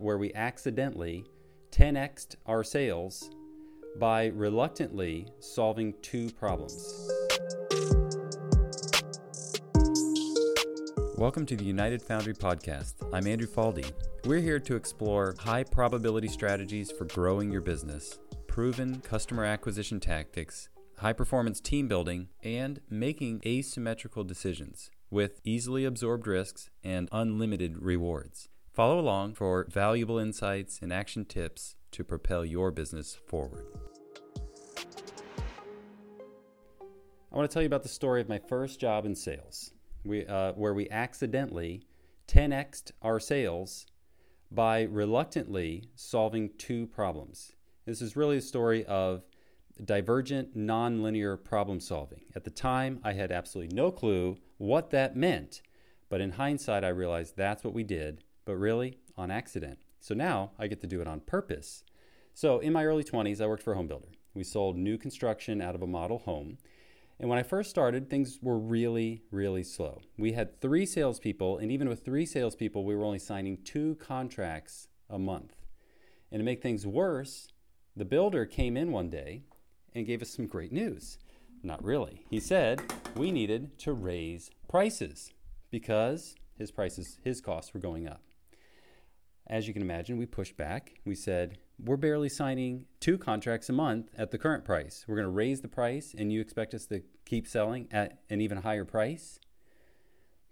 where we accidentally 10xed our sales by reluctantly solving two problems. Welcome to the United Foundry Podcast. I'm Andrew Faldy. We're here to explore high probability strategies for growing your business, proven customer acquisition tactics, high performance team building, and making asymmetrical decisions with easily absorbed risks and unlimited rewards. Follow along for valuable insights and action tips to propel your business forward. I want to tell you about the story of my first job in sales, we, uh, where we accidentally 10xed our sales by reluctantly solving two problems. This is really a story of divergent nonlinear problem solving. At the time, I had absolutely no clue what that meant, but in hindsight, I realized that's what we did, but really on accident. So now I get to do it on purpose. So in my early 20s, I worked for a home builder. We sold new construction out of a model home. And when I first started, things were really, really slow. We had three salespeople, and even with three salespeople, we were only signing two contracts a month. And to make things worse, the builder came in one day and gave us some great news. Not really. He said we needed to raise prices because his prices, his costs were going up. As you can imagine, we pushed back. We said, We're barely signing two contracts a month at the current price. We're going to raise the price, and you expect us to keep selling at an even higher price?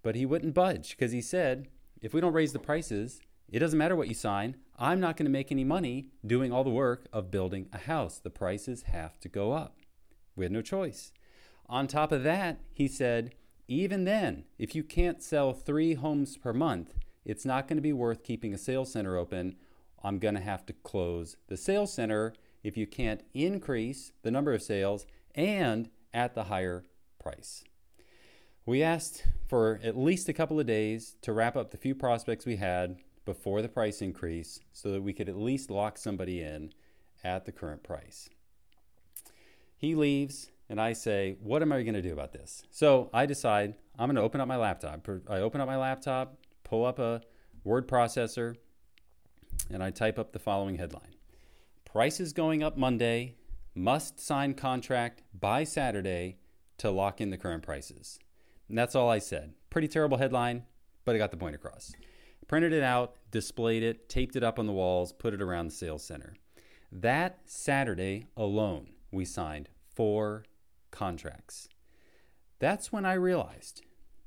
But he wouldn't budge because he said, If we don't raise the prices, it doesn't matter what you sign. I'm not going to make any money doing all the work of building a house. The prices have to go up. We had no choice. On top of that, he said, even then, if you can't sell three homes per month, it's not going to be worth keeping a sales center open. I'm going to have to close the sales center if you can't increase the number of sales and at the higher price. We asked for at least a couple of days to wrap up the few prospects we had before the price increase so that we could at least lock somebody in at the current price. He leaves, and I say, What am I going to do about this? So I decide I'm going to open up my laptop. I open up my laptop, pull up a word processor, and I type up the following headline Prices going up Monday, must sign contract by Saturday to lock in the current prices. And that's all I said. Pretty terrible headline, but I got the point across. Printed it out, displayed it, taped it up on the walls, put it around the sales center. That Saturday alone, we signed four contracts. That's when I realized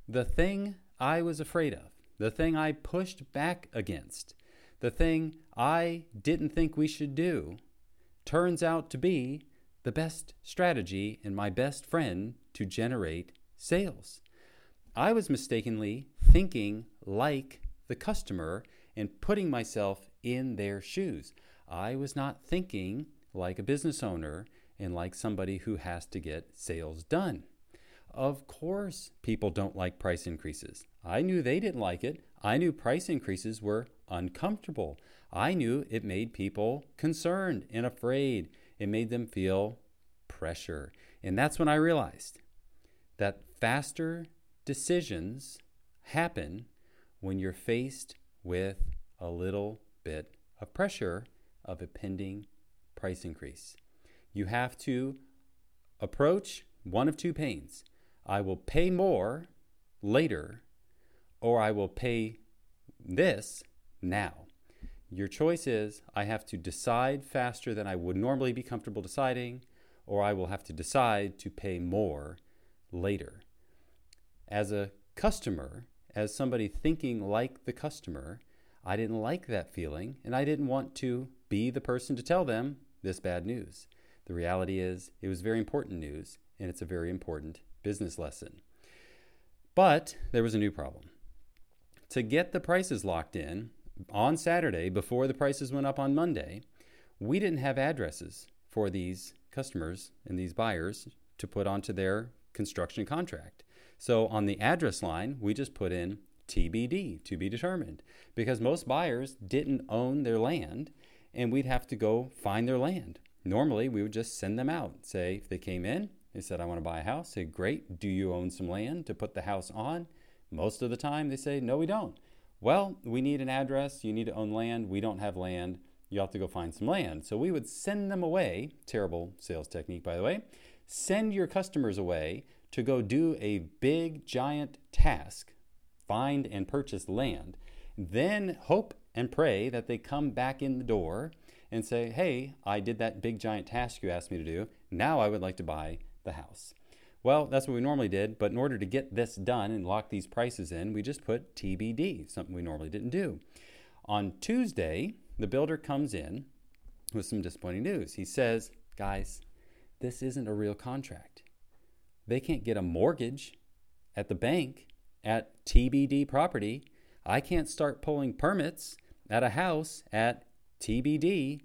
the thing I was afraid of, the thing I pushed back against, the thing I didn't think we should do, turns out to be the best strategy and my best friend to generate sales. I was mistakenly thinking like the customer and putting myself in their shoes. I was not thinking like a business owner and like somebody who has to get sales done. Of course, people don't like price increases. I knew they didn't like it. I knew price increases were uncomfortable. I knew it made people concerned and afraid. It made them feel pressure. And that's when I realized that faster decisions happen when you're faced with a little bit of pressure of a pending price increase. You have to approach one of two pains. I will pay more later, or I will pay this now. Your choice is I have to decide faster than I would normally be comfortable deciding, or I will have to decide to pay more later. As a customer, as somebody thinking like the customer, I didn't like that feeling, and I didn't want to be the person to tell them this bad news. The reality is, it was very important news, and it's a very important business lesson. But there was a new problem. To get the prices locked in on Saturday before the prices went up on Monday, we didn't have addresses for these customers and these buyers to put onto their construction contract. So on the address line, we just put in TBD, to be determined, because most buyers didn't own their land and we'd have to go find their land. Normally, we would just send them out. Say, if they came in, they said, I want to buy a house. Say, great, do you own some land to put the house on? Most of the time, they say, no, we don't. Well, we need an address. You need to own land. We don't have land. You have to go find some land. So we would send them away. Terrible sales technique, by the way. Send your customers away to go do a big, giant task find and purchase land. Then hope and pray that they come back in the door and say, Hey, I did that big, giant task you asked me to do. Now I would like to buy the house. Well, that's what we normally did, but in order to get this done and lock these prices in, we just put TBD, something we normally didn't do. On Tuesday, the builder comes in with some disappointing news. He says, Guys, this isn't a real contract. They can't get a mortgage at the bank at TBD property. I can't start pulling permits at a house at TBD.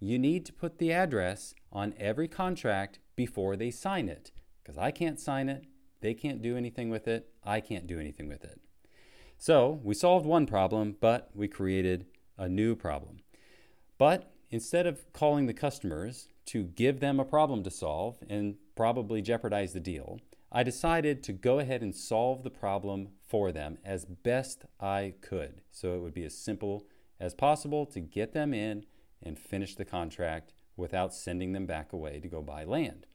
You need to put the address on every contract before they sign it because I can't sign it. They can't do anything with it. I can't do anything with it. So we solved one problem, but we created a new problem. But instead of calling the customers to give them a problem to solve and probably jeopardize the deal, I decided to go ahead and solve the problem for them as best I could. So it would be as simple as possible to get them in and finish the contract without sending them back away to go buy land.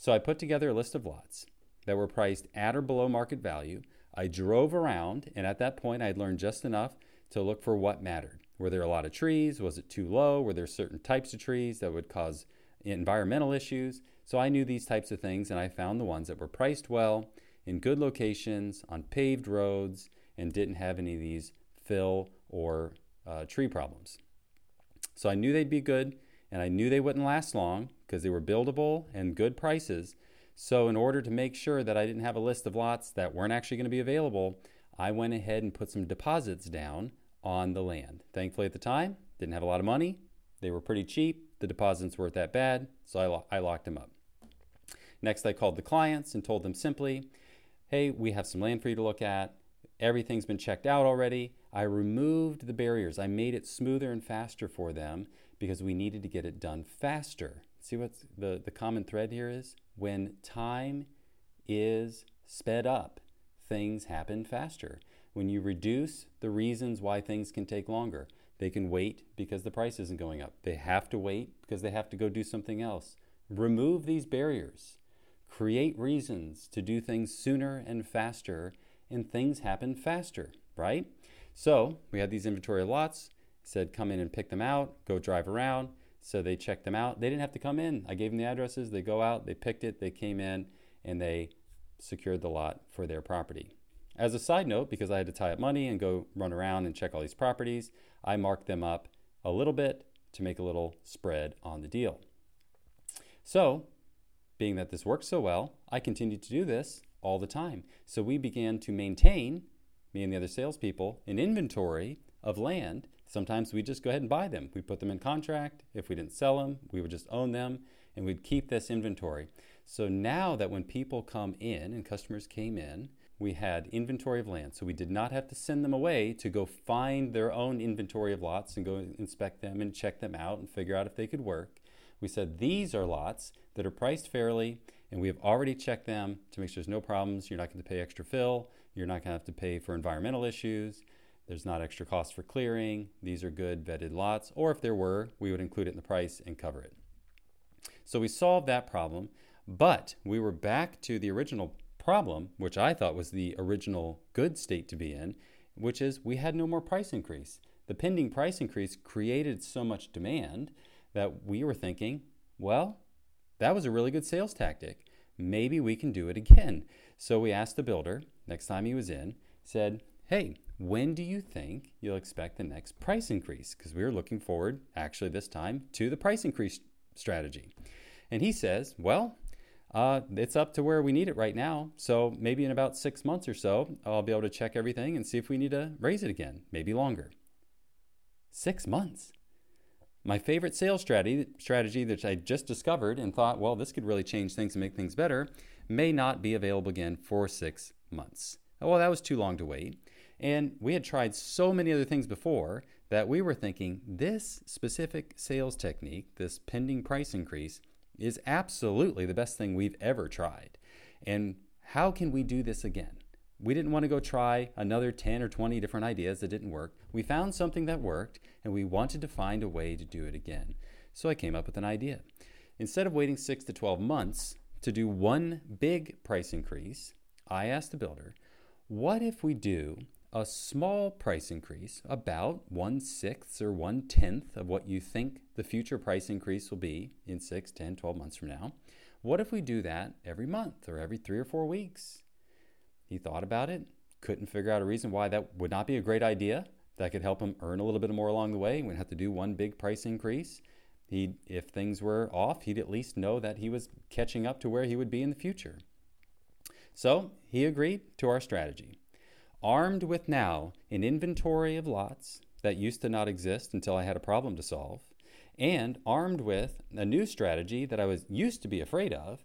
So I put together a list of lots that were priced at or below market value. I drove around, and at that point, I had learned just enough to look for what mattered. Were there a lot of trees? Was it too low? Were there certain types of trees that would cause environmental issues? So I knew these types of things, and I found the ones that were priced well, in good locations, on paved roads, and didn't have any of these fill or uh, tree problems. So I knew they'd be good, and I knew they wouldn't last long because they were buildable and good prices. So, in order to make sure that I didn't have a list of lots that weren't actually going to be available, I went ahead and put some deposits down on the land. Thankfully, at the time, didn't have a lot of money. They were pretty cheap. The deposits weren't that bad, so I, lo- I locked them up. Next, I called the clients and told them simply, hey, we have some land for you to look at. Everything's been checked out already. I removed the barriers. I made it smoother and faster for them because we needed to get it done faster. See what the, the common thread here is? When time is sped up, things happen faster. When you reduce the reasons why things can take longer, they can wait because the price isn't going up. They have to wait because they have to go do something else. Remove these barriers. Create reasons to do things sooner and faster, and things happen faster, right? So we had these inventory lots, said come in and pick them out, go drive around. So they checked them out. They didn't have to come in. I gave them the addresses. They go out, they picked it, they came in, and they secured the lot for their property. As a side note, because I had to tie up money and go run around and check all these properties, I marked them up a little bit to make a little spread on the deal. So being that this worked so well, I continued to do this all the time. So we began to maintain, me and the other salespeople, an inventory of land. Sometimes we just go ahead and buy them. We put them in contract. If we didn't sell them, we would just own them and we'd keep this inventory. So now that when people come in and customers came in, we had inventory of land. So we did not have to send them away to go find their own inventory of lots and go inspect them and check them out and figure out if they could work. We said these are lots that are priced fairly, and we have already checked them to make sure there's no problems. You're not going to pay extra fill. You're not going to have to pay for environmental issues. There's not extra cost for clearing. These are good vetted lots. Or if there were, we would include it in the price and cover it. So we solved that problem, but we were back to the original problem, which I thought was the original good state to be in, which is we had no more price increase. The pending price increase created so much demand that we were thinking, well, that was a really good sales tactic. Maybe we can do it again. So we asked the builder, next time he was in, said, Hey, when do you think you'll expect the next price increase? Because we were looking forward, actually, this time to the price increase strategy. And he says, Well, uh, it's up to where we need it right now. So maybe in about six months or so, I'll be able to check everything and see if we need to raise it again, maybe longer. Six months my favorite sales strategy, strategy that I just discovered and thought, well, this could really change things and make things better, may not be available again for six months. Well, that was too long to wait. And we had tried so many other things before that we were thinking this specific sales technique, this pending price increase, is absolutely the best thing we've ever tried. And how can we do this again? We didn't want to go try another 10 or 20 different ideas that didn't work. We found something that worked and we wanted to find a way to do it again. So I came up with an idea. Instead of waiting 6 to 12 months to do one big price increase, I asked the builder, what if we do a small price increase, about one sixth or one tenth of what you think the future price increase will be in 6, 10, 12 months from now? What if we do that every month or every three or four weeks? He thought about it, couldn't figure out a reason why that would not be a great idea. That could help him earn a little bit more along the way. He wouldn't have to do one big price increase. He, if things were off, he'd at least know that he was catching up to where he would be in the future. So he agreed to our strategy. Armed with now an inventory of lots that used to not exist until I had a problem to solve, and armed with a new strategy that I was used to be afraid of,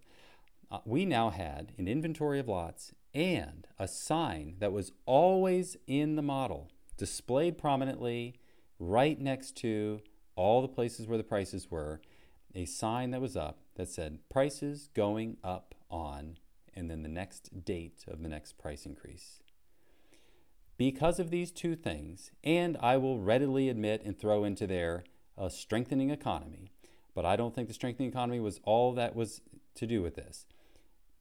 uh, we now had an inventory of lots and a sign that was always in the model, displayed prominently right next to all the places where the prices were, a sign that was up that said prices going up on, and then the next date of the next price increase. Because of these two things, and I will readily admit and throw into there a strengthening economy, but I don't think the strengthening economy was all that was to do with this.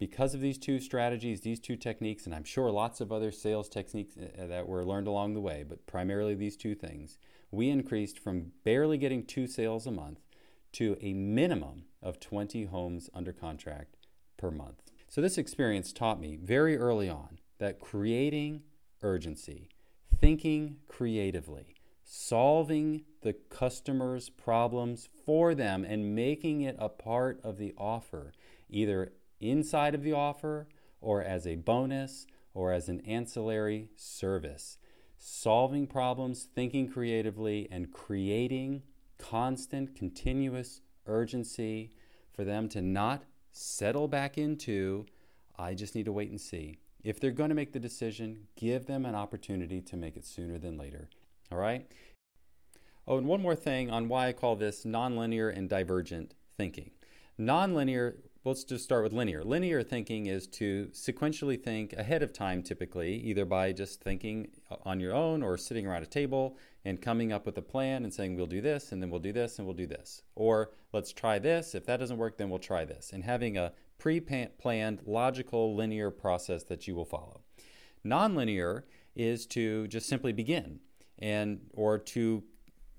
Because of these two strategies, these two techniques, and I'm sure lots of other sales techniques uh, that were learned along the way, but primarily these two things, we increased from barely getting two sales a month to a minimum of 20 homes under contract per month. So, this experience taught me very early on that creating urgency, thinking creatively, solving the customer's problems for them, and making it a part of the offer, either inside of the offer or as a bonus or as an ancillary service. Solving problems, thinking creatively, and creating constant, continuous urgency for them to not settle back into, I just need to wait and see. If they're going to make the decision, give them an opportunity to make it sooner than later. All right? Oh, and one more thing on why I call this nonlinear and divergent thinking. Nonlinear let's just start with linear. Linear thinking is to sequentially think ahead of time, typically, either by just thinking on your own or sitting around a table and coming up with a plan and saying, we'll do this, and then we'll do this, and we'll do this. Or let's try this. If that doesn't work, then we'll try this. And having a pre planned, logical, linear process that you will follow. Nonlinear is to just simply begin and or to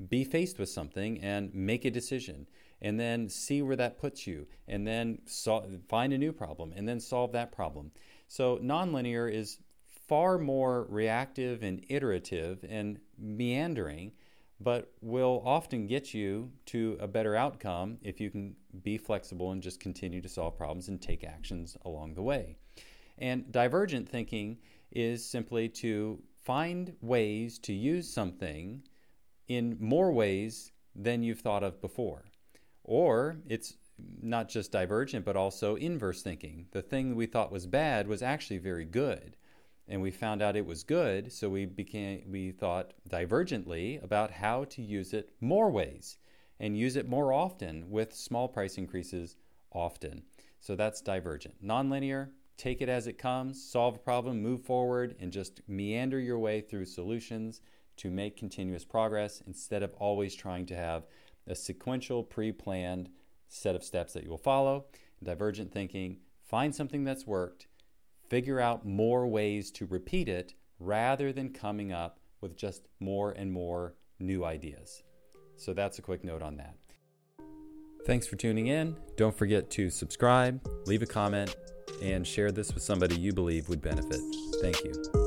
be faced with something and make a decision and then see where that puts you, and then so- find a new problem, and then solve that problem. So, nonlinear is far more reactive and iterative and meandering, but will often get you to a better outcome if you can be flexible and just continue to solve problems and take actions along the way. And divergent thinking is simply to find ways to use something in more ways than you've thought of before. Or it's not just divergent, but also inverse thinking. The thing we thought was bad was actually very good. And we found out it was good, so we became we thought divergently about how to use it more ways and use it more often with small price increases often. So that's divergent. Nonlinear, take it as it comes, solve a problem, move forward, and just meander your way through solutions to make continuous progress instead of always trying to have a sequential, pre planned set of steps that you will follow. Divergent thinking, find something that's worked, figure out more ways to repeat it rather than coming up with just more and more new ideas. So that's a quick note on that. Thanks for tuning in. Don't forget to subscribe, leave a comment, and share this with somebody you believe would benefit. Thank you.